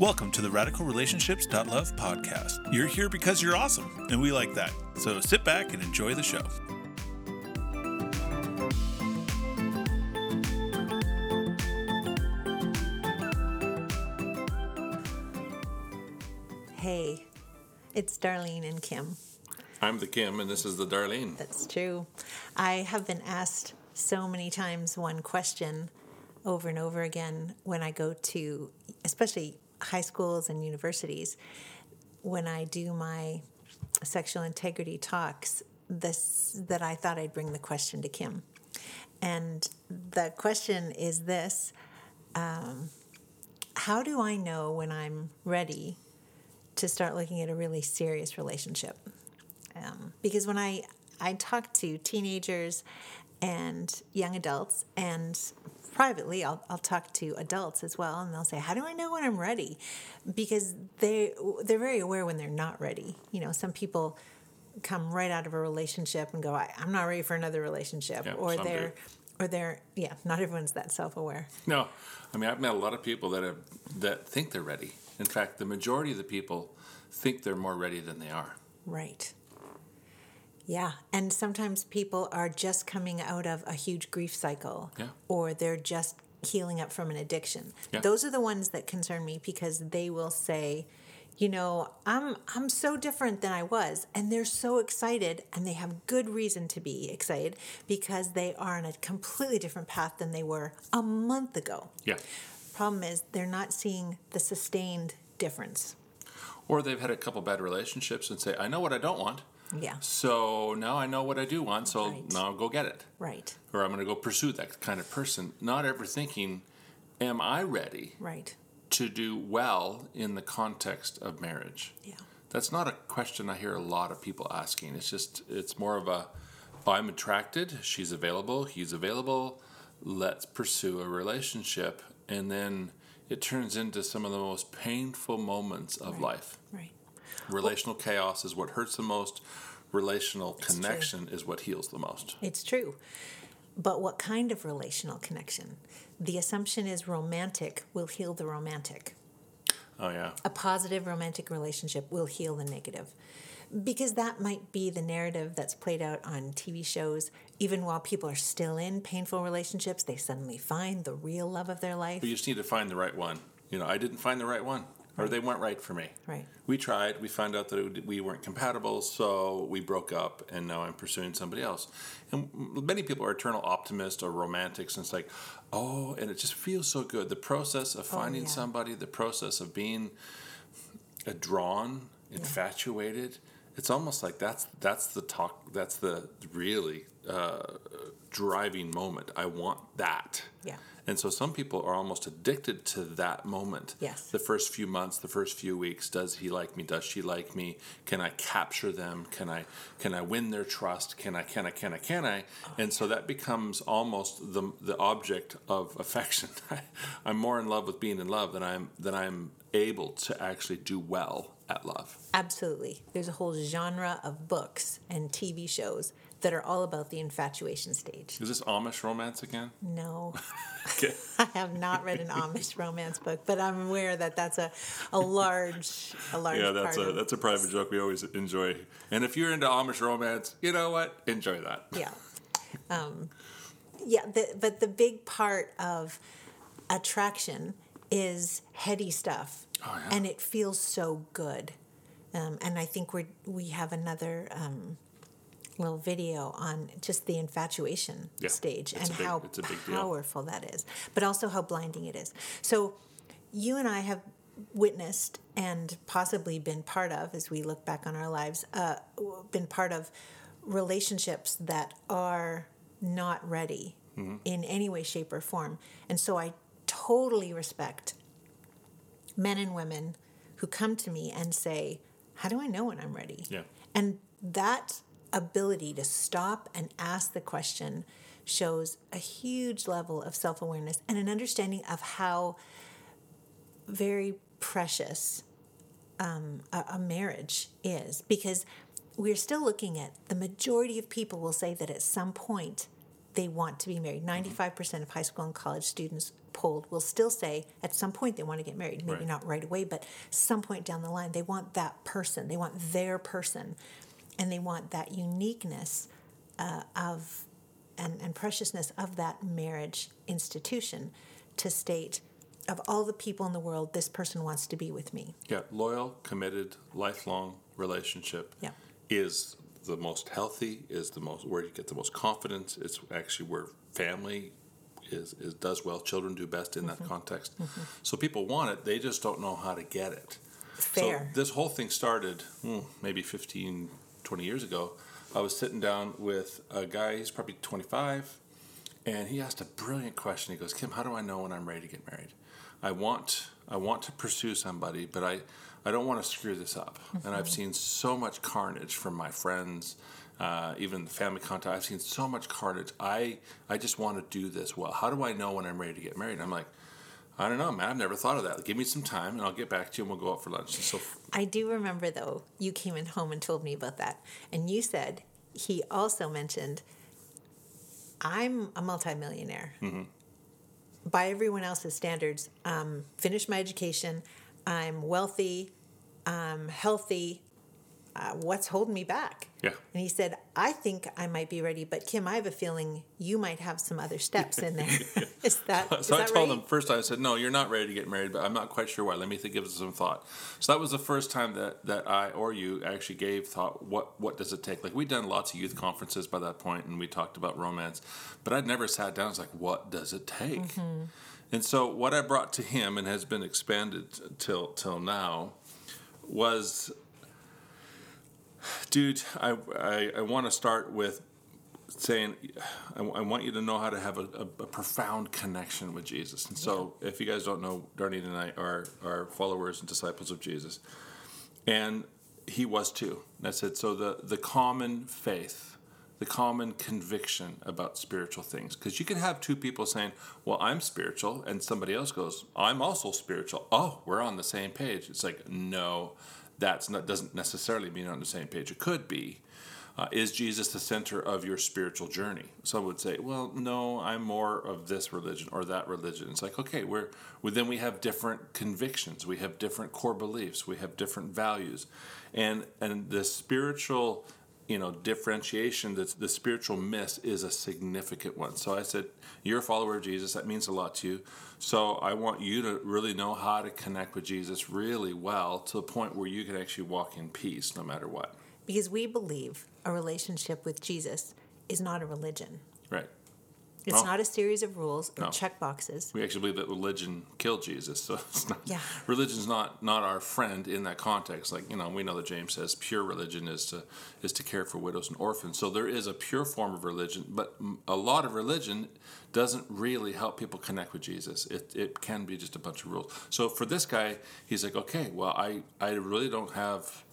Welcome to the Radical Relationships.love podcast. You're here because you're awesome, and we like that. So sit back and enjoy the show. Hey, it's Darlene and Kim. I'm the Kim, and this is the Darlene. That's true. I have been asked so many times one question over and over again when I go to, especially high schools and universities, when I do my sexual integrity talks, this that I thought I'd bring the question to Kim. And the question is this um, How do I know when I'm ready to start looking at a really serious relationship? Um, because when I, I talk to teenagers and young adults and privately I'll, I'll talk to adults as well and they'll say how do i know when i'm ready because they they're very aware when they're not ready you know some people come right out of a relationship and go I, i'm not ready for another relationship Yeah, or they're do. or they're yeah not everyone's that self-aware No, I mean I've met a lot of people that have that think they're ready. In fact, the majority of the people think they're more ready than they are. Right. Yeah. And sometimes people are just coming out of a huge grief cycle Yeah. or they're just healing up from an addiction. Yeah. Those are the ones that concern me because they will say, you know, I'm I'm so different than I was and they're so excited and they have good reason to be excited because they are on a completely different path than they were a month ago. Yeah. Problem is they're not seeing the sustained difference. Or they've had a couple bad relationships and say, I know what I don't want. Yeah. So now I know what I do want, so Right. now I'll go get it. Right. Or I'm going to go pursue that kind of person, not ever thinking, am I ready Right. to do well in the context of marriage? Yeah. That's not a question I hear a lot of people asking. It's just, it's more of a, I'm attracted, she's available, he's available, let's pursue a relationship. And then it turns into some of the most painful moments of Right. life. Right. Relational chaos is what hurts the most, relational true. connection is what heals the most. It's true. But what kind of relational connection? The assumption is romantic will heal the romantic. Oh, yeah. A positive romantic relationship will heal the negative. Because that might be the narrative that's played out on TV shows. Even while people are still in painful relationships, they suddenly find the real love of their life. But you just need to find the right one. You know, I didn't find the right one, or they weren't right for me. Right. We tried. We found out that it, we weren't compatible, so we broke up, and now I'm pursuing somebody else. And many people are eternal optimists or romantics, and it's like, oh, and it just feels so good. The process of finding yeah. somebody, the process of being drawn, infatuated. It's almost like that's that's the talk. That's the really uh, driving moment. I want that. Yeah. And so some people are almost addicted to that moment. Yes. The first few months, the first few weeks, does he like me? Does she like me? Can I capture them? Can I can I win their trust? Can I can I can I can I? And so that becomes almost the the object of affection. I'm more in love with being in love than I'm than I'm able to actually do well at love. Absolutely. There's a whole genre of books and TV shows that are all about the infatuation stage. Is this Amish romance again? No. Okay. I have not read an Amish romance book, but I'm aware that that's a, a large a large Yeah, that's a that's a private joke we always enjoy. And if you're into Amish romance, you know what? Enjoy that. yeah. Um, yeah, the, but the big part of attraction is heady stuff, Oh, yeah. and it feels so good. Um, and I think we we have another um, little video on just the infatuation Yeah, stage and big- how big deal. powerful that is, but also how blinding it is. So, you and I have witnessed and possibly been part of, as we look back on our lives, uh, been part of relationships that are not ready Mm-hmm. in any way, shape, or form. And so I totally respect men and women who come to me and say, How do I know when I'm ready? Yeah. And that ability to stop and ask the question shows a huge level of self awareness and an understanding of how very precious um, a, a marriage is. Because we're still looking at the majority of people will say that at some point they want to be married. 95% of high school and college students polled will still say at some point they want to get married. Maybe Right. not right away, but some point down the line, they want that person. They want their person. And they want that uniqueness uh, of and, and preciousness of that marriage institution to state of all the people in the world, this person wants to be with me. Yeah, loyal, committed, lifelong relationship Yeah. is the most healthy, is the most where you get the most confidence. It's actually where family is, is does well. Children do best in Mm-hmm. that context. So people want it, they just don't know how to get it. Fair. So this whole thing started hmm, maybe 15, 20 years ago. I was sitting down with a guy, he's probably 25, and he asked a brilliant question. He goes, Kim, how do I know when I'm ready to get married? I want I want to pursue somebody, but I, I don't want to screw this up. And I've seen so much carnage from my friends, uh, even the family contact. I've seen so much carnage. I I just want to do this well. How do I know when I'm ready to get married? I'm like, I don't know, man. I've never thought of that. Give me some time, and I'll get back to you, and we'll go out for lunch. And so I do remember though, you came in home and told me about that. And you said he also mentioned, I'm a multimillionaire. By everyone else's standards, um, finished my education, I'm wealthy, I'm healthy. Uh, what's holding me back? Yeah. And he said, I think I might be ready, but Kim, I have a feeling you might have some other steps in there. is that, is so I that told right? him first. I said, "No, you're not ready to get married, but I'm not quite sure why. Let me think, give it some thought." So that was the first time that, that I or you actually gave thought. What what does it take? Like we'd done lots of youth conferences by that point, and we talked about romance, but I'd never sat down. and was like, what does it take? Mm-hmm. And so what I brought to him and has been expanded till till now was, dude, I I, I want to start with saying, I, I want you to know how to have a, a, a profound connection with Jesus. And so, if you guys don't know, Darlene and I are, are followers and disciples of Jesus. And he was too. And I said, so the, the common faith, the common conviction about spiritual things. Because you can have two people saying, well, I'm spiritual, and somebody else goes, I'm also spiritual. Oh, we're on the same page. It's like, no, that's not doesn't necessarily mean on the same page. It could be. Uh, is Jesus the center of your spiritual journey? Some would say, well, no, I'm more of this religion or that religion. It's like, okay, we're well, then we have different convictions, we have different core beliefs, we have different values, and and the spiritual, you know, differentiation that the spiritual miss is a significant one. So I said, you're a follower of Jesus. That means a lot to you. So I want you to really know how to connect with Jesus really well to the point where you can actually walk in peace no matter what. Because we believe a relationship with Jesus is not a religion. Right. It's No. not a series of rules or No. check boxes. We actually believe that religion killed Jesus. So it's not, Yeah. religion's not not our friend in that context. Like you know, we know that James says pure religion is to is to care for widows and orphans. So there is a pure form of religion, but a lot of religion doesn't really help people connect with Jesus. It it can be just a bunch of rules. So for this guy, he's like, okay, well, I I really don't have.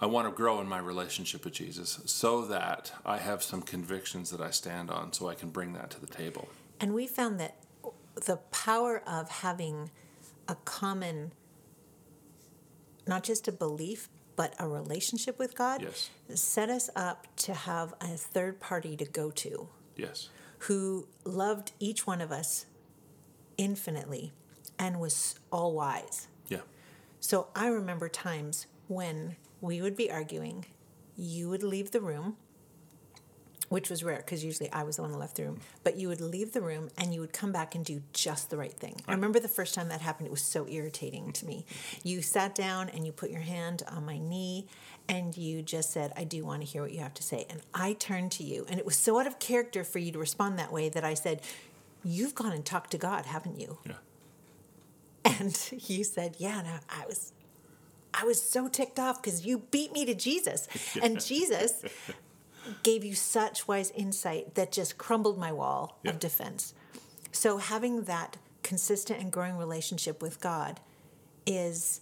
I want to grow in my relationship with Jesus so that I have some convictions that I stand on so I can bring that to the table. And we found that the power of having a common, not just a belief, but a relationship with God Yes. set us up to have a third party to go to Yes. who loved each one of us infinitely and was all wise. Yeah. So I remember times when we would be arguing, you would leave the room, which was rare because usually I was the one who left the room, but you would leave the room and you would come back and do just the right thing. I remember the first time that happened, it was so irritating to me. You sat down and you put your hand on my knee and you just said, I do want to hear what you have to say. And I turned to you, and it was so out of character for you to respond that way that I said, You've gone and talked to God, haven't you? Yeah. And you said, "Yeah." And I, I was, I was so ticked off because you beat me to Jesus, and Jesus gave you such wise insight that just crumbled my wall Yeah. of defense. So having that consistent and growing relationship with God is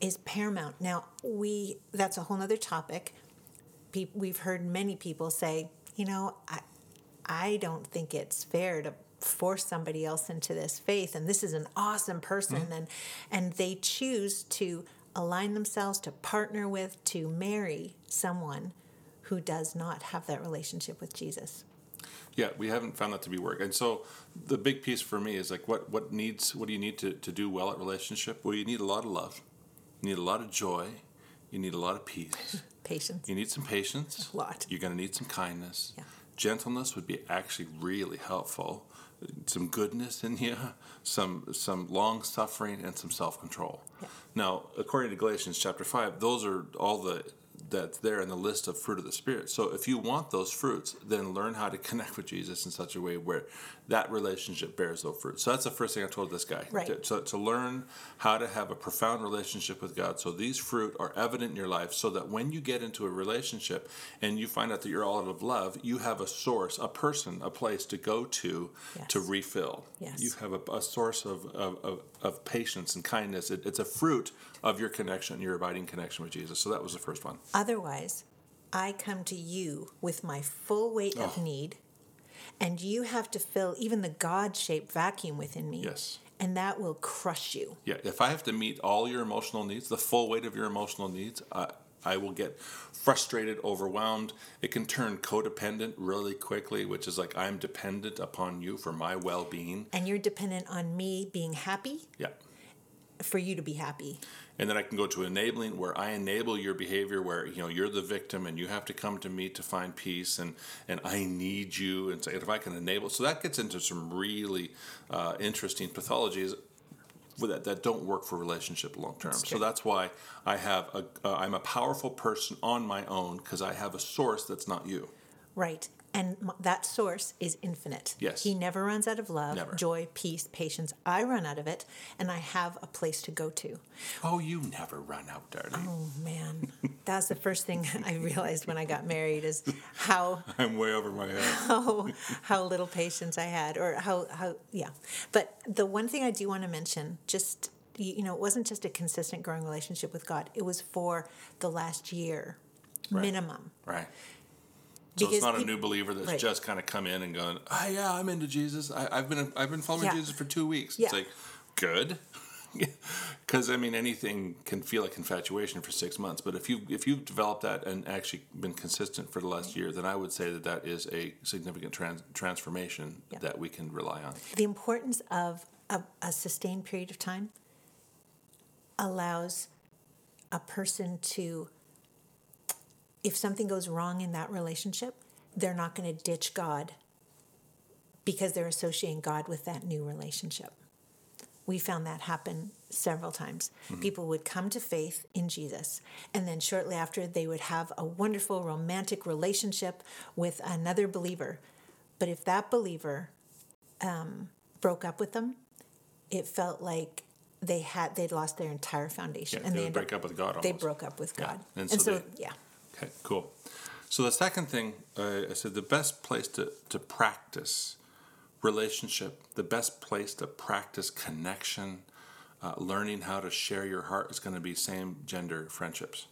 is paramount. Now we that's a whole other topic. Pe- we've heard many people say, you know, I I don't think it's fair to force somebody else into this faith and this is an awesome person mm-hmm. and and they choose to align themselves to partner with to marry someone who does not have that relationship with Jesus. Yeah, we haven't found that to be work. And so the big piece for me is like what what needs what do you need to, to do well at relationship? Well you need a lot of love. You need a lot of joy. You need a lot of peace. Patience. You need some patience. A lot. You're gonna need some kindness. Yeah. Gentleness would be actually really helpful. Some goodness in you, some some long suffering and some self control. Yeah. Now, according to Galatians chapter five, those are all the that's there in the list of fruit of the spirit. So if you want those fruits, then learn how to connect with Jesus in such a way where that relationship bears those fruits. So that's the first thing I told this guy. Right. To, to, to learn how to have a profound relationship with God. So these fruit are evident in your life so that when you get into a relationship and you find out that you're all out of love, you have a source, a person, a place to go to Yes. to refill. Yes. You have a, a source of, of, of, of patience and kindness. It, it's a fruit of your connection, your abiding connection with Jesus. So that was the first one. Otherwise, I come to you with my full weight of Oh. need, and you have to fill even the God shaped vacuum within me. Yes. And that will crush you. Yeah, if I have to meet all your emotional needs, the full weight of your emotional needs, I, I will get frustrated, overwhelmed. It can turn codependent really quickly, which is like I'm dependent upon you for my well being. And you're dependent on me being happy Yeah. for you to be happy. And then I can go to enabling where I enable your behavior where you know you're the victim and you have to come to me to find peace and and I need you and so if I can enable so that gets into some really uh, interesting pathologies that, that don't work for relationship long term. So that's why I have a uh, I'm a powerful person on my own because I have a source that's not you. Right. And that source is infinite. Yes. He never runs out of love, Never. joy, peace, patience. I run out of it, and I have a place to go to. Oh, you never run out, darling. Oh, man. That's the first thing I realized when I got married is how I'm way over my head. how how little patience I had, or how how yeah. But the one thing I do want to mention, just you know, it wasn't just a consistent growing relationship with God. It was for the last year, Right. minimum. Right. So Because it's not a new believer that's Right. just kind of come in and going, "Ah, yeah, I'm into Jesus. I, I've been I've been following Yeah. Jesus for two weeks." Yeah. It's like, good, because I mean, anything can feel like infatuation for six months. But if you if you've developed that and actually been consistent for the last year, then I would say that that is a significant trans- transformation Yeah. that we can rely on. The importance of a, a sustained period of time allows a person to, if something goes wrong in that relationship, they're not going to ditch God because they're associating God with that new relationship. We found that happen several times. People would come to faith in Jesus, and then shortly after, they would have a wonderful romantic relationship with another believer. But if that believer um, broke up with them, it felt like they had they'd lost their entire foundation, Yeah, and they they would break up with God also. They broke up with Yeah, God, and and, so so, they- yeah, Okay, cool. So the second thing uh, I said, the best place to, to practice relationship, the best place to practice connection, uh, learning how to share your heart is going to be same gender friendships.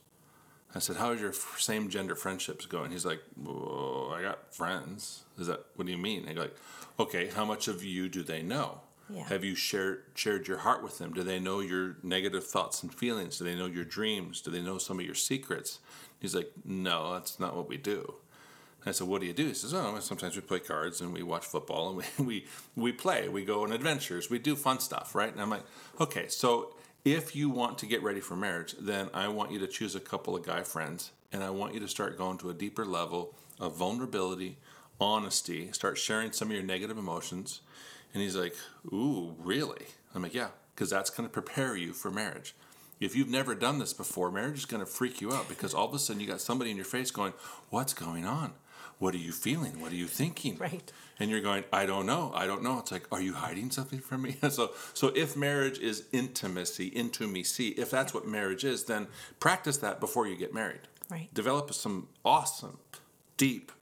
I said, "How is your same gender friendships going?" He's like, "I got friends." Is that what do you mean? I go like, "Okay, how much of you do they know?" Yeah. Have you shared shared your heart with them? Do they know your negative thoughts and feelings? Do they know your dreams? Do they know some of your secrets? He's like, no, that's not what we do. And I said, what do you do? He says, oh, sometimes we play cards and we watch football and we, we, we play, we go on adventures, we do fun stuff, right? And I'm like, okay, so if you want to get ready for marriage, then I want you to choose a couple of guy friends and I want you to start going to a deeper level of vulnerability, honesty, start sharing some of your negative emotions. And he's like, Ooh, really? I'm like, Yeah, because that's going to prepare you for marriage. If you've never done this before, marriage is going to freak you out because all of a sudden you got somebody in your face going, What's going on? What are you feeling? What are you thinking? Right. And you're going, I don't know. I don't know. It's like, are you hiding something from me? so, so if marriage is intimacy, intimacy, if that's what marriage is, then practice that before you get married. Right. Develop some awesome, deep,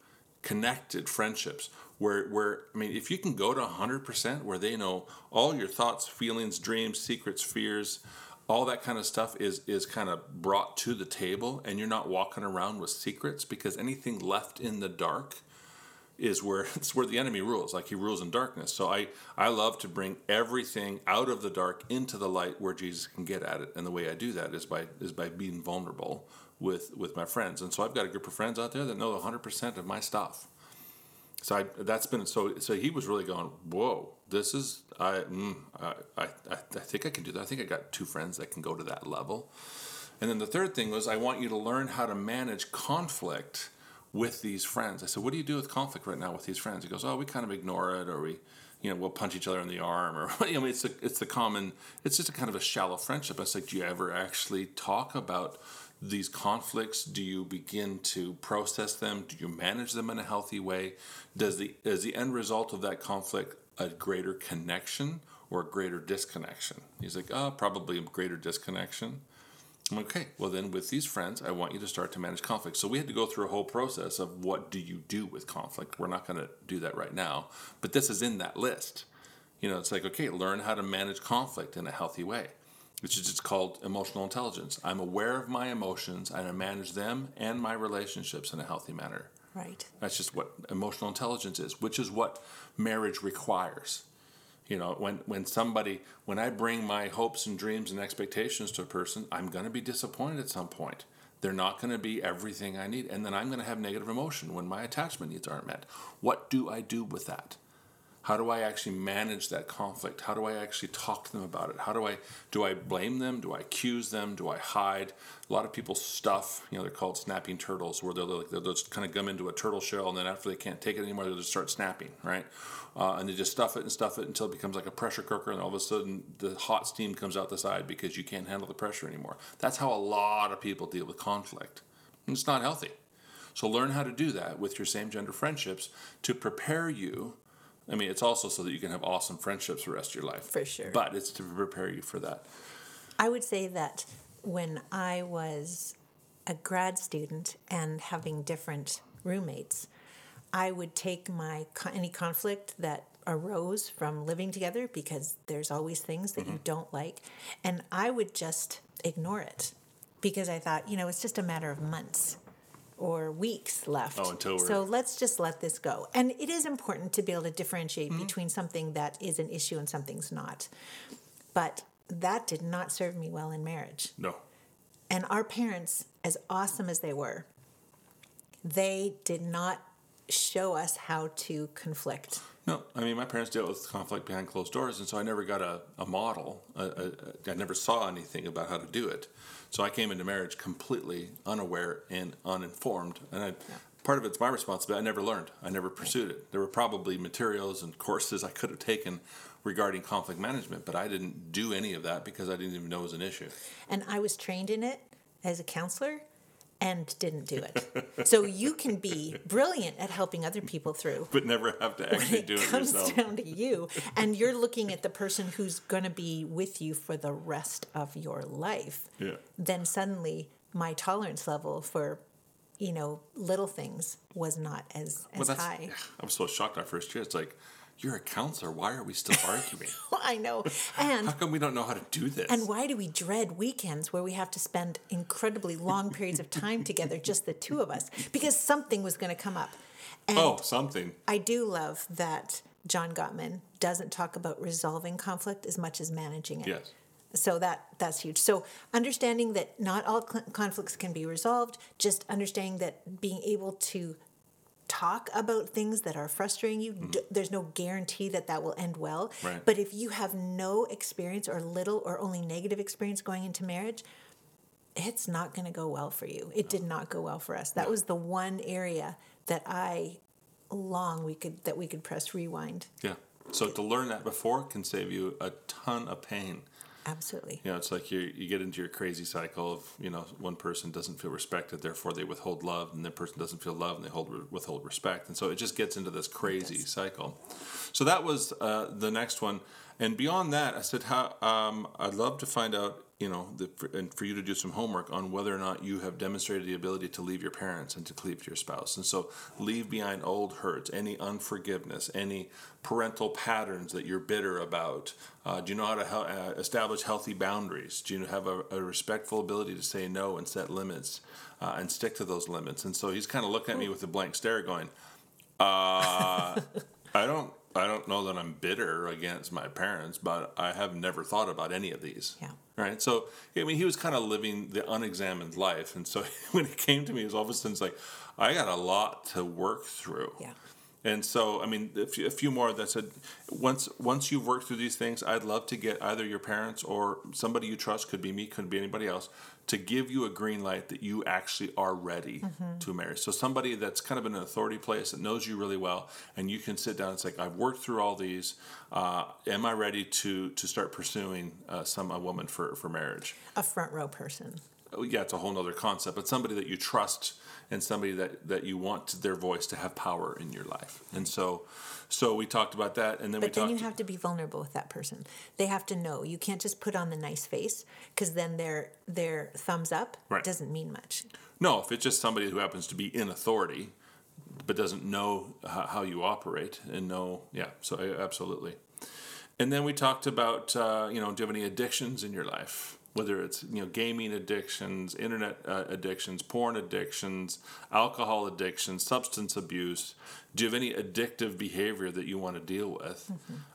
connected friendships where, where I mean, if you can go to 100% where they know all your thoughts, feelings, dreams, secrets, fears, all that kind of stuff is is kind of brought to the table and you're not walking around with secrets because anything left in the dark is where it's where the enemy rules. Like he rules in darkness. So i i love to bring everything out of the dark into the light where jesus can get at it. And the way i do that is by is by being vulnerable with with my friends. And so i've got a group of friends out there that know 100% of my stuff So I, that's been so. So he was really going, "Whoa, this is I, mm, I, I, I think I can do that. I think I got two friends that can go to that level." And then the third thing was, I want you to learn how to manage conflict with these friends. I said, "What do you do with conflict right now with these friends?" He goes, "Oh, we kind of ignore it, or we." You know, we'll punch each other in the arm, or you know, it's a, it's the common. It's just a kind of a shallow friendship. I said, do you ever actually talk about these conflicts? Do you begin to process them? Do you manage them in a healthy way? Does the is the end result of that conflict a greater connection or a greater disconnection? He's like, oh, probably a greater disconnection. Okay, well then with these friends, I want you to start to manage conflict. So we had to go through a whole process of what do you do with conflict. We're not going to do that right now, but this is in that list. You know, it's like, okay, learn how to manage conflict in a healthy way which is just called emotional intelligence. I'm aware of my emotions and I manage them and my relationships in a healthy manner. Right. That's just what emotional intelligence is, which is what marriage requires. You know, when, when somebody, when I bring my hopes and dreams and expectations to a person, I'm going to be disappointed at some point. They're not going to be everything I need. And then I'm going to have negative emotion when my attachment needs aren't met. What do I do with that? How do I actually manage that conflict? How do I actually talk to them about it? How do I do I blame them? Do I accuse them? Do I hide? A lot of people stuff, you know, they're called snapping turtles, where they'll, they'll just kind of gum into a turtle shell, and then after they can't take it anymore, they'll just start snapping, right? Uh, and they just stuff it and stuff it until it becomes like a pressure cooker, and all of a sudden the hot steam comes out the side because you can't handle the pressure anymore. That's how a lot of people deal with conflict. And it's not healthy. So learn how to do that with your same gender friendships to prepare you I mean, it's also so that you can have awesome friendships for the rest of your life. For sure. But it's to prepare you for that. I would say that when I was a grad student and having different roommates, I would take my any conflict that arose from living together because there's always things that mm-hmm. you don't like, and I would just ignore it because I thought, you know, it's just a matter of months or weeks left. Oh, until we're... So let's just let this go. And it is important to be able to differentiate mm-hmm. between something that is an issue and something's not. But that did not serve me well in marriage. No. And our parents, as awesome as they were, they did not show us how to conflict. No, I mean, my parents dealt with conflict behind closed doors, and so I never got a, a model. A, a, I never saw anything about how to do it. So I came into marriage completely unaware and uninformed, and I, yeah. part of it's my responsibility. I never learned. I never pursued it. There were probably materials and courses I could have taken regarding conflict management, but I didn't do any of that because I didn't even know it was an issue. And I was trained in it as a counselor, and didn't do it. so you can be brilliant at helping other people through, but never have to actually it do it comes yourself. down to you, and you're looking at the person who's going to be with you for the rest of your life. Yeah. Then suddenly, my tolerance level for you know little things was not as as well, high. I was so shocked our first year. It's like you're a counselor. Why are we still arguing? I know. And how come we don't know how to do this? And why do we dread weekends where we have to spend incredibly long periods of time together, just the two of us? Because something was going to come up. And oh, something. I do love that John Gottman doesn't talk about resolving conflict as much as managing it. Yes. So that that's huge. So understanding that not all conflicts can be resolved, just understanding that being able to talk about things that are frustrating you. Mm-hmm. There's no guarantee that that will end well. Right. But if you have no experience or little or only negative experience going into marriage, it's not going to go well for you. It no. did not go well for us. That no. was the one area that I long we could that we could press rewind. Yeah. So to learn that before can save you a ton of pain. Absolutely. You know, it's like you you get into your crazy cycle of you know one person doesn't feel respected, therefore they withhold love, and the person doesn't feel love and they hold withhold respect, and so it just gets into this crazy cycle. So that was uh, the next one, and beyond that, I said, how um, I'd love to find out you know, the, for, and for you to do some homework on whether or not you have demonstrated the ability to leave your parents and to cleave to your spouse. And so, leave behind old hurts, any unforgiveness, any parental patterns that you're bitter about. Uh, do you know how to uh, establish healthy boundaries? Do you have a, a, respectful ability to say no and set limits uh, and stick to those limits? And so, he's kind of looking at me with a blank stare, going, uh, I don't I don't know that I'm bitter against my parents, but I have never thought about any of these. Yeah. Right. So I mean, he was kind of living the unexamined life, and so when it came to me, it was all of a sudden it's like I got a lot to work through. Yeah. And so, I mean, a few, a few more that said, once once you've worked through these things, I'd love to get either your parents or somebody you trust, could be me, could be anybody else, to give you a green light that you actually are ready to marry. So somebody that's kind of in an authority place that knows you really well, and you can sit down and say, "I've worked through all these. Uh, am I ready to to start pursuing uh, some a woman for for marriage?" A front row person. Oh, yeah, it's a whole nother concept, but somebody that you trust and somebody that, that you want their voice to have power in your life. And so, so we talked about that, and then But we then talked. you have to be vulnerable with that person. They have to know. You can't just put on the nice face because then their their thumbs up Right. doesn't mean much. no, if it's just somebody who happens to be in authority, but doesn't know how, you operate and know, yeah, so absolutely. And then we talked about, uh, you know, do you have any addictions in your life? Whether it's you know gaming addictions, internet uh, addictions, porn addictions, alcohol addictions, substance abuse. Do you have any addictive behavior that you want to deal with?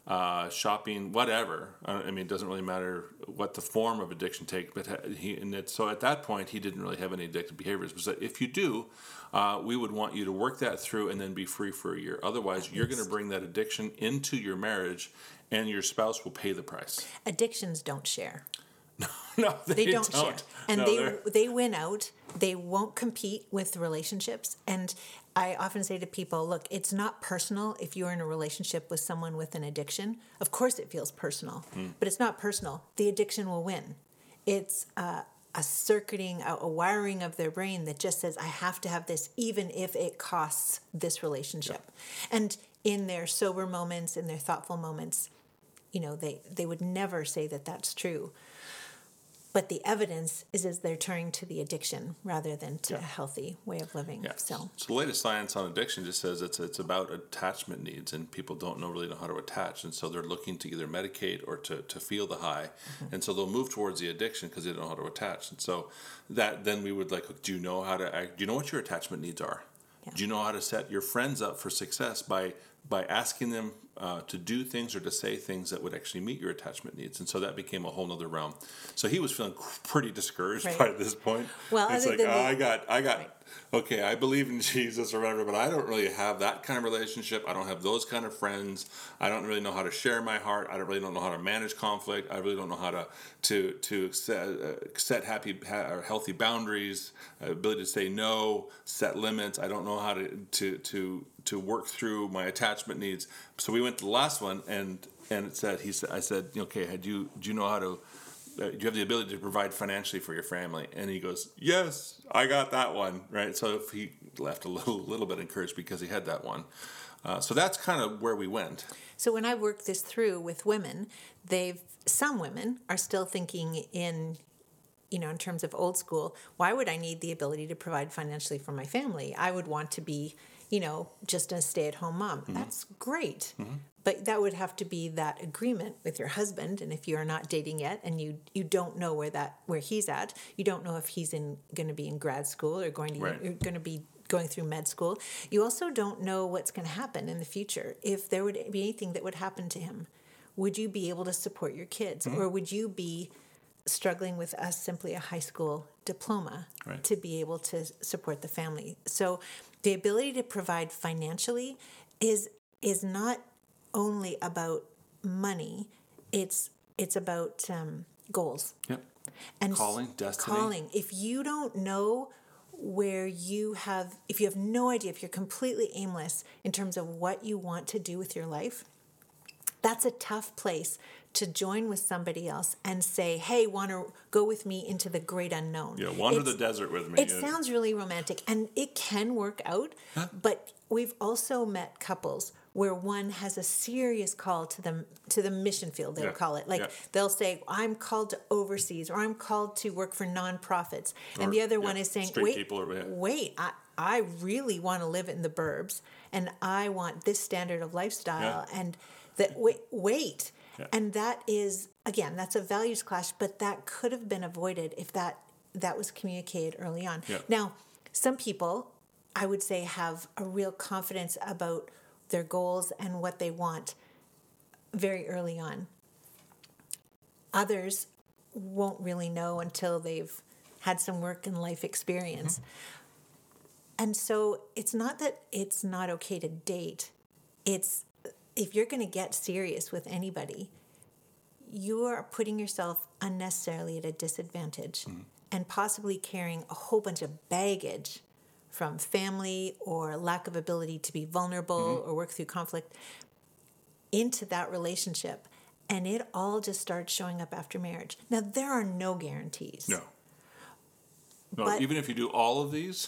Uh, shopping, whatever. Uh, I mean, it doesn't really matter what the form of addiction takes. But he and it, so at that point, he didn't really have any addictive behaviors. But if you do, uh, we would want you to work that through and then be free for a year. Otherwise, you're going to bring that addiction into your marriage, and your spouse will pay the price. Addictions don't share. no, They, don't, share, and No, they they're- they win out. They won't compete with relationships. And I often say to people, look, it's not personal if you're in a relationship with someone with an addiction. Of course, it feels personal, Hmm. but it's not personal. The addiction will win. It's uh, a circuiting, a, a wiring of their brain that just says, I have to have this, even if it costs this relationship. And in their sober moments, in their thoughtful moments, you know, they, they would never say that that's true. But the evidence is as they're turning to the addiction rather than to a healthy way of living. Yeah. So So the latest science on addiction just says it's it's about attachment needs, and people don't know really know how to attach, and so they're looking to either medicate or to, to feel the high, Mm-hmm. and so they'll move towards the addiction because they don't know how to attach, and so that then we would like, do you know how to act? Do you know what your attachment needs are? Yeah. Do you know how to set your friends up for success by by asking them uh, to do things or to say things that would actually meet your attachment needs? And so that became a whole nother realm. So he was feeling pretty discouraged Right. by this point. Well, it's like "Oh, the- I got I got okay, I believe in Jesus or whatever, but I don't really have that kind of relationship. I don't have those kind of friends. I don't really know how to share my heart. I don't really don't know how to manage conflict. I really don't know how to to to set, uh, set happy ha- or healthy boundaries, uh, ability to say no, set limits. I don't know how to to to to work through my attachment needs. So we went to the last one, and and it said he said I said okay, do you do you know how to do you have the ability to provide financially for your family? And he goes, yes, I got that one, right? So he left a little, little bit encouraged because he had that one. Uh, so that's kind of where we went. So when I work this through with women, they've some women are still thinking in you know in terms of old school, why would I need the ability to provide financially for my family? I would want to be, you know, just a stay-at-home mom. That's great. But that would have to be that agreement with your husband and if you're not dating yet and you you don't know where that where he's at, you don't know if he's in going to be in grad school or going to Right. going to be going through med school. You also don't know what's going to happen in the future. If there would be anything that would happen to him, would you be able to support your kids Mm-hmm. or would you be struggling with us simply a high school diploma Right. to be able to support the family? So the ability to provide financially is is not only about money, it's it's about um, goals Yep. and Calling, destiny. calling if you don't know where you have if you have no idea if you're completely aimless in terms of what you want to do with your life that's a tough place to join with somebody else and say hey want to go with me into the great unknown Yeah, wander It's- the desert with me. it Yeah. sounds really romantic and it can work out, but we've also met couples where one has a serious call to the to the mission field they'll Yeah, call it like yeah. they'll say i'm called to overseas or i'm called to work for nonprofits and the other yeah, one is saying wait or- yeah. wait i i really want to live in the burbs and i want this standard of lifestyle and that wait wait Yeah. and that is again that's a values clash but that could have been avoided if that that was communicated early on. Yeah. now some people i would say have a real confidence about their goals and what they want very early on. Others won't really know until they've had some work and life experience. Mm-hmm. And so it's not that it's not okay to date. It's if you're going to get serious with anybody, you are putting yourself unnecessarily at a disadvantage mm-hmm. and possibly carrying a whole bunch of baggage from family or lack of ability to be vulnerable mm-hmm. or work through conflict into that relationship. And it all just starts showing up after marriage. Now, there are no guarantees. No. No, But- even if you do all of these,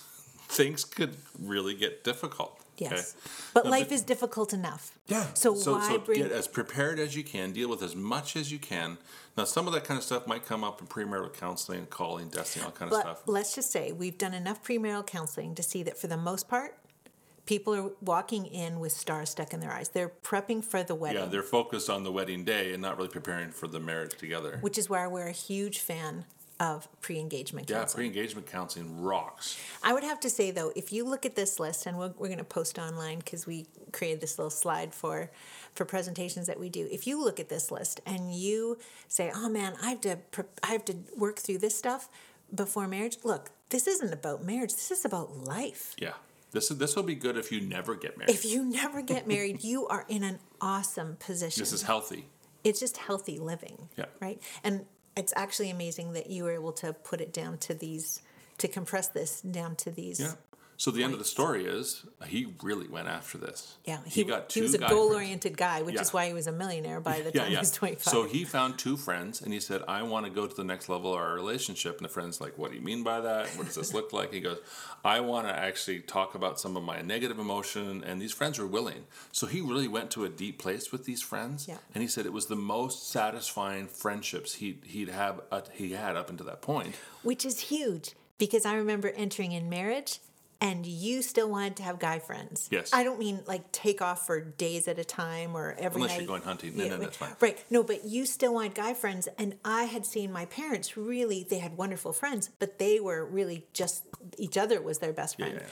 things could really get difficult. Yes. okay? But No, life is difficult enough. Yeah. So, so, why so bring get as prepared as you can, deal with as much as you can. Now, some of that kind of stuff might come up in premarital counseling, calling, destiny, all kind of But stuff. let's just say we've done enough premarital counseling to see that for the most part, people are walking in with stars stuck in their eyes. They're prepping for the wedding, Yeah, they're focused on the wedding day and not really preparing for the marriage together. which is why we're a huge fan of pre-engagement yeah, counseling. pre-engagement counseling rocks. I would have to say though, if you look at this list, and we're, we're going to post online because we created this little slide for for presentations that we do. If you look at this list and you say, "Oh man, I have to pre- I have to work through this stuff before marriage," look, this isn't about marriage. This is about life. Yeah, this is this will be good if you never get married. If you never get married, you are in an awesome position. this is healthy. it's just healthy living. Yeah. Right. And it's actually amazing that you were able to put it down to these, to compress this down to these. Yeah. So the end of the story is he really went after this. Yeah, he, got two he was a goal-oriented guy, which is why he was a millionaire by the Yeah, time yeah. he was 25. So he found two friends and he said, I want to go to the next level of our relationship. And the friend's like, What do you mean by that? What does this look like? He goes, I want to actually talk about some of my negative emotion. And these friends were willing. So he really went to a deep place with these friends. Yeah. And he said it was the most satisfying friendships he, he'd have, uh, he had up until that point. which is huge because I remember entering in marriage and you still wanted to have guy friends. Yes. I don't mean like take off for days at a time or every Unless night. you're going hunting, then- then that's fine. Right. No, but you still wanted guy friends. And I had seen my parents really, they had wonderful friends, but they were really just each other was their best friend. Yeah.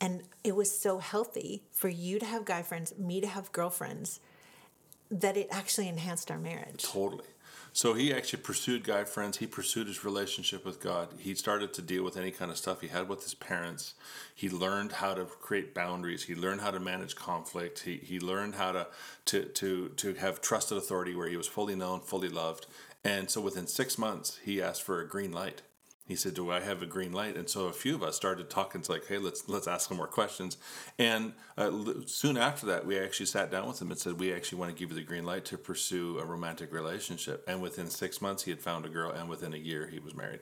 And it was so healthy for you to have guy friends, me to have girlfriends, that it actually enhanced our marriage. Totally. So he actually pursued guy friends. He pursued his relationship with God. He started to deal with any kind of stuff he had with his parents. He learned how to create boundaries. He learned how to manage conflict. He, he learned how to, to, to, to have trusted authority where he was fully known, fully loved. And so within six months, he asked for a green light. He said, "Do I have a green light?" And so a few of us started talking. It's like, "Hey, let's let's ask him more questions." And uh, l- soon after that, we actually sat down with him and said, "We actually want to give you the green light to pursue a romantic relationship." And within six months, he had found a girl, and within a year, he was married.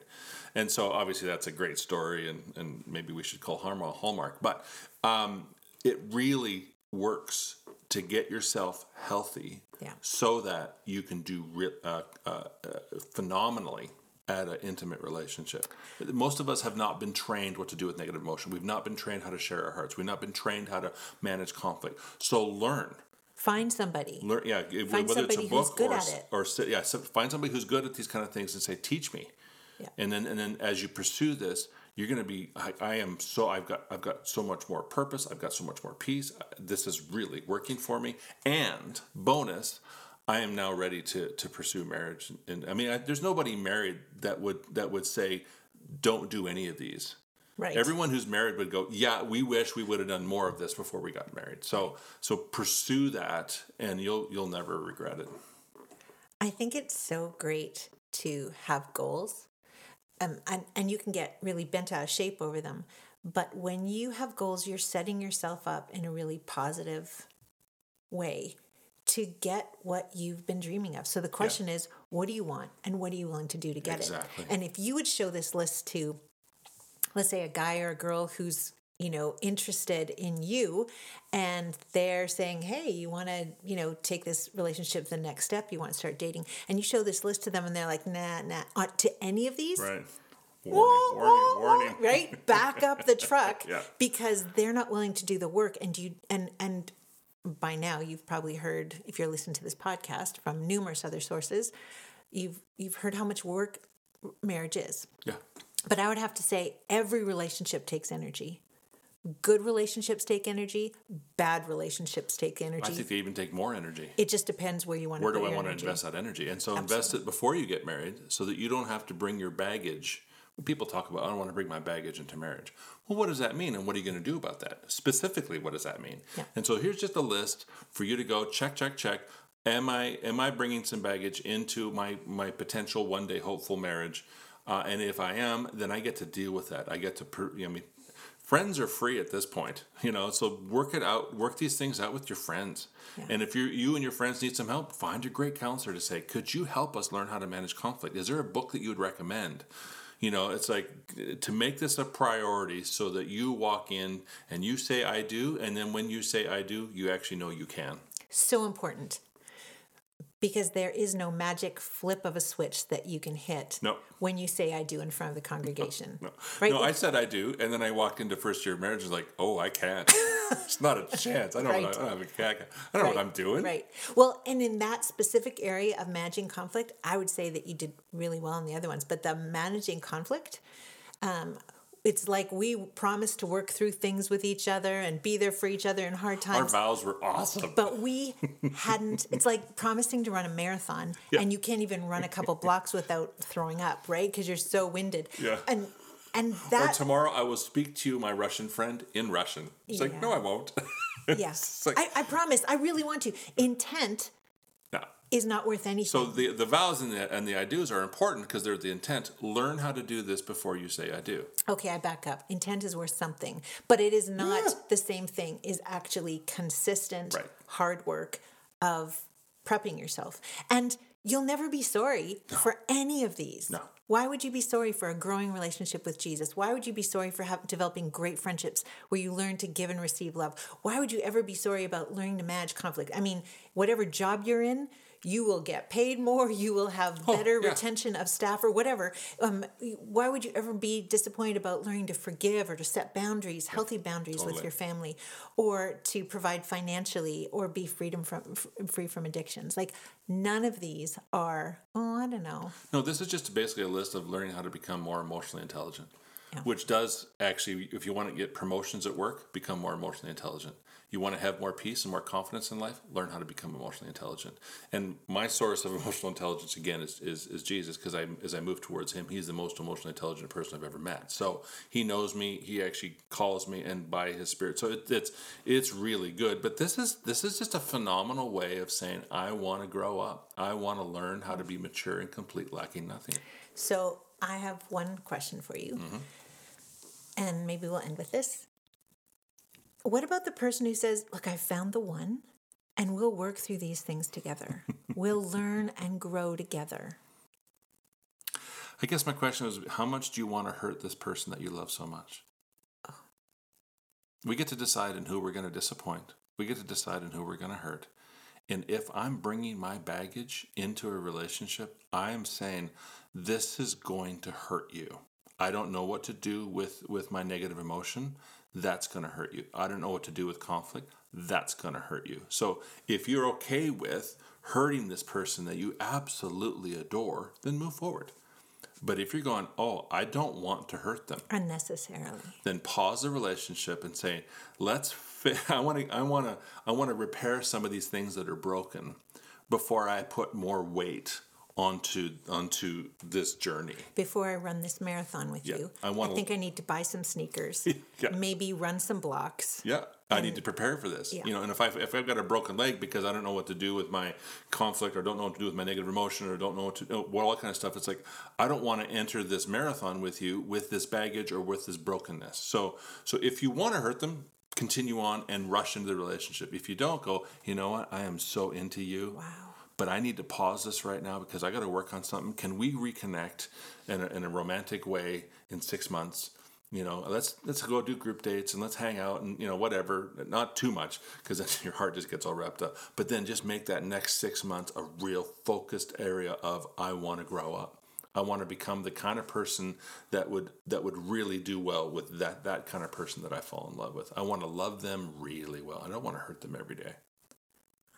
And so obviously, that's a great story, and and maybe we should call Hallmark Hallmark, but um, it really works to get yourself healthy, Yeah. so that you can do re- uh, uh, uh, phenomenally at an intimate relationship. Most of us have not been trained what to do with negative emotion. We've not been trained how to share our hearts. We've not been trained how to manage conflict. So learn. Find somebody. Learn, yeah. Find whether it's a somebody who's book good or, at it. or yeah, find somebody who's good at these kind of things and say, "Teach me." Yeah. And then and then as you pursue this, you're going to be. I, I am so. I've got. I've got so much more purpose. I've got so much more peace. This is really working for me. And bonus. I am now ready to, to pursue marriage, and I mean, I, there's nobody married that would that would say, "Don't do any of these." Right. Everyone who's married would go, "Yeah, we wish we would have done more of this before we got married." So, so pursue that, and you'll you'll never regret it. I think it's so great to have goals, um, and and you can get really bent out of shape over them. But when you have goals, you're setting yourself up in a really positive way to get what you've been dreaming of. So the question is, what do you want, and what are you willing to do to get Exactly. it? And if you would show this list to, let's say, a guy or a girl who's you know interested in you and they're saying hey you want to you know take this relationship the next step you want to start dating and you show this list to them and they're like nah nah uh, to any of these Right. whoa, Warning, warning, whoa, whoa, warning. right back up the truck Yeah. because they're not willing to do the work and you and and by now you've probably heard if you're listening to this podcast from numerous other sources you've you've heard how much work marriage is Yeah. but I would have to say every relationship takes energy. Good relationships take energy. Bad relationships take energy. I energy. think they even take more energy. it just depends where you want to Where to do I want to invest that energy? And so invest it before you get married so that you don't have to bring your baggage people talk about, I don't want to bring my baggage into marriage. Well, what does that mean? And what are you going to do about that? Specifically, what does that mean? Yeah. And so here's just a list for you to go check, check, check. Am I am I bringing some baggage into my my potential one day hopeful marriage? Uh, and if I am, then I get to deal with that. I get to, per, I mean, friends are free at this point, you know. So work it out, work these things out with your friends. Yeah. And if you you and your friends need some help, find a great counselor to say, "Could you help us learn how to manage conflict? Is there a book that you would recommend?" You know, it's like to make this a priority so that you walk in and you say I do, and then when you say I do, you actually know you can. So important. Because there is no magic flip of a switch that you can hit No. when you say I do in front of the congregation. No, Right? no, I said I do, and then I walked into first year of marriage. and was like, oh, I can't. it's not a chance. I don't. Right. Know, I don't have a I don't know what I'm doing. Right. Well, and in that specific area of managing conflict, I would say that you did really well in the other ones. But the managing conflict, um, it's like we promised to work through things with each other and be there for each other in hard times. Our vows were awesome. but we hadn't. It's like promising to run a marathon, Yeah. and you can't even run a couple blocks without throwing up, right? Because you're so winded. Yeah. And and or that tomorrow I will speak to you, my Russian friend, in Russian. It's like, no, I won't. yes, like- I, I promise. I really want to. Intent. Is not worth anything. So the the vows and the and the I do's are important because they're the intent. Learn how to do this before you say I do. Okay, I back up. Intent is worth something, but it is not Yeah. the same thing. Is actually consistent Right. hard work of prepping yourself, and you'll never be sorry for any of these. No. Why would you be sorry for a growing relationship with Jesus? Why would you be sorry for have, developing great friendships where you learn to give and receive love? Why would you ever be sorry about learning to manage conflict? I mean, whatever job you're in, you will get paid more. You will have better Oh, yeah. retention of staff or whatever. Um, why would you ever be disappointed about learning to forgive or to set boundaries, healthy boundaries with your family, or to provide financially, or be freedom from f- free from addictions? Like none of these are. Oh, I don't know. No, this is just basically a list of learning how to become more emotionally intelligent, Yeah. which does actually, if you want to get promotions at work, become more emotionally intelligent. You want to have more peace and more confidence in life, learn how to become emotionally intelligent. And my source of emotional intelligence again is is, is Jesus, because I as I move towards Him, He's the most emotionally intelligent person I've ever met. So He knows me. He actually calls me, and by His Spirit. So it, it's it's really good. But this is this is just a phenomenal way of saying I want to grow up. I want to learn how to be mature and complete, lacking nothing. So I have one question for you, mm-hmm. and maybe we'll end with this. What about the person who says, "Look, I found the one, and we'll work through these things together. we'll learn and grow together." I guess my question is how much do you want to hurt this person that you love so much? Oh. We get to decide in who we're going to disappoint. We get to decide in who we're going to hurt. And if I'm bringing my baggage into a relationship, I am saying this is going to hurt you. I don't know what to do with with my negative emotion. That's going to hurt you. I don't know what to do with conflict. That's going to hurt you. So if you're okay with hurting this person that you absolutely adore, then move forward. But if you're going, oh, I don't want to hurt them, Unnecessarily. then pause the relationship and say, let's. Fi- I want to. I want to. I want to repair some of these things that are broken before I put more weight onto onto this journey. Before I run this marathon with Yeah, you, I wanna- think I need to buy some sneakers. Yeah. Maybe run some blocks. Yeah, I need to prepare for this. Yeah. You know, and if I if I've got a broken leg because I don't know what to do with my conflict, or don't know what to do with my negative emotion, or don't know what to know, well, all that kind of stuff. It's like I don't want to enter this marathon with you with this baggage or with this brokenness. So so if you want to hurt them, continue on and rush into the relationship. If you don't, go. You know what? I am so into you. Wow. But I need to pause this right now because I got to work on something. Can we reconnect in a, in a romantic way in six months? You know, let's let's go do group dates and let's hang out and you know whatever. Not too much because then your heart just gets all wrapped up. But then just make that next six months a real focused area of I want to grow up. I want to become the kind of person that would that would really do well with that that kind of person that I fall in love with. I want to love them really well. I don't want to hurt them every day.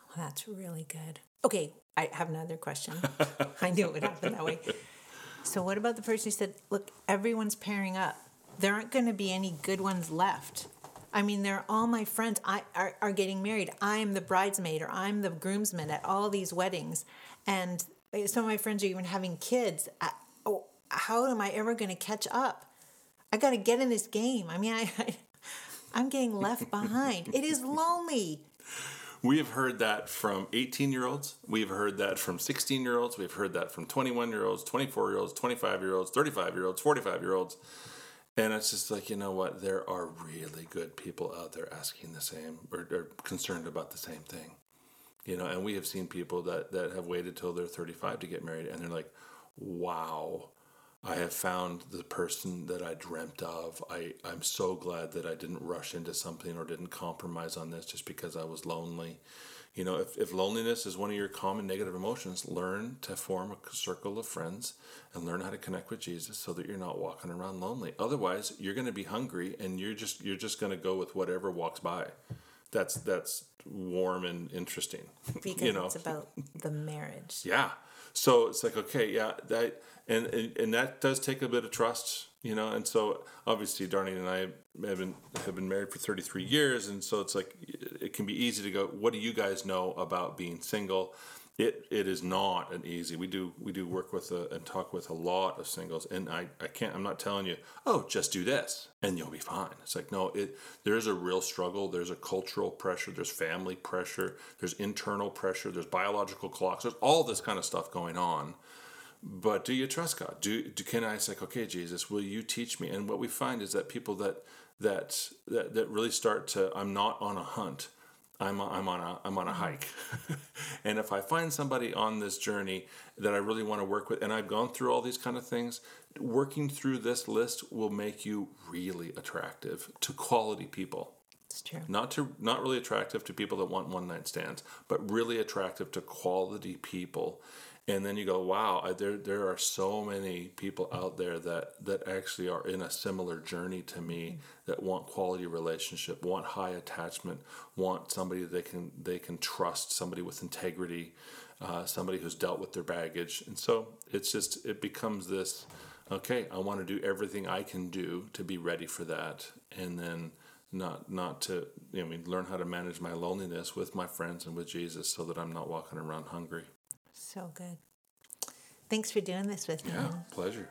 Well, that's really good. Okay, I have another question. I knew it would happen that way. So, what about the person who said, "Look, everyone's pairing up. There aren't going to be any good ones left. I mean, they're all my friends. I are, are getting married. I am the bridesmaid, or I'm the groomsman at all these weddings, and uh, some of my friends are even having kids. I, oh, how am I ever going to catch up? I got to get in this game. I mean, I, I I'm getting left behind. It is lonely. We have heard that from 18 year olds. We've heard that from 16 year olds. We've heard that from 21 year olds, 24 year olds, 25 year olds, 35 year olds, 45 year olds. And it's just like, you know what? There are really good people out there asking the same or, or concerned about the same thing. You know, and we have seen people that, that have waited till they're 35 to get married and they're like, wow, I have found the person that I dreamt of. I, I'm so glad that I didn't rush into something or didn't compromise on this just because I was lonely. You know, if, if loneliness is one of your common negative emotions, learn to form a circle of friends and learn how to connect with Jesus so that you're not walking around lonely. Otherwise, you're going to be hungry and you're just you're just going to go with whatever walks by. That's that's warm and interesting. Because you know? it's about the marriage. Yeah. So it's like, okay, yeah, that and, and and that does take a bit of trust, you know. And so obviously, Darlene and I have been have been married for thirty three years, and so it's like it can be easy to go. What do you guys know about being single? It it is not an easy. We do we do work with a, and talk with a lot of singles, and I I can't. I'm not telling you. Oh, just do this and you'll be fine. It's like no. It there's a real struggle. There's a cultural pressure. There's family pressure. There's internal pressure. There's biological clocks. There's all this kind of stuff going on but do you trust God? Do, do can I say, okay, Jesus, will you teach me? And what we find is that people that that that, that really start to, I'm not on a hunt. I'm I'm on a I'm on a mm-hmm. hike, and if I find somebody on this journey that I really want to work with, and I've gone through all these kind of things, working through this list will make you really attractive to quality people. It's true. Not to not really attractive to people that want one night stands, but really attractive to quality people and then you go, wow, I, there there are so many people out there that that actually are in a similar journey to me that want quality relationship, want high attachment, want somebody they can they can trust, somebody with integrity, uh, somebody who's dealt with their baggage, and so it's just it becomes this. Okay, I want to do everything I can do to be ready for that, and then not not to you know, I mean learn how to manage my loneliness with my friends and with Jesus, so that I'm not walking around hungry. So good. Thanks for doing this with me. Yeah, pleasure.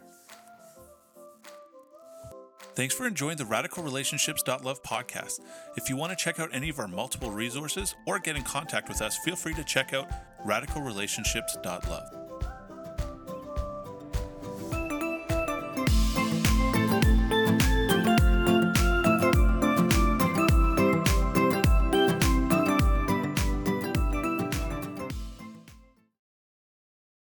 Thanks for enjoying the Radical radicalrelationships.love podcast. If you want to check out any of our multiple resources or get in contact with us, feel free to check out radicalrelationships.love.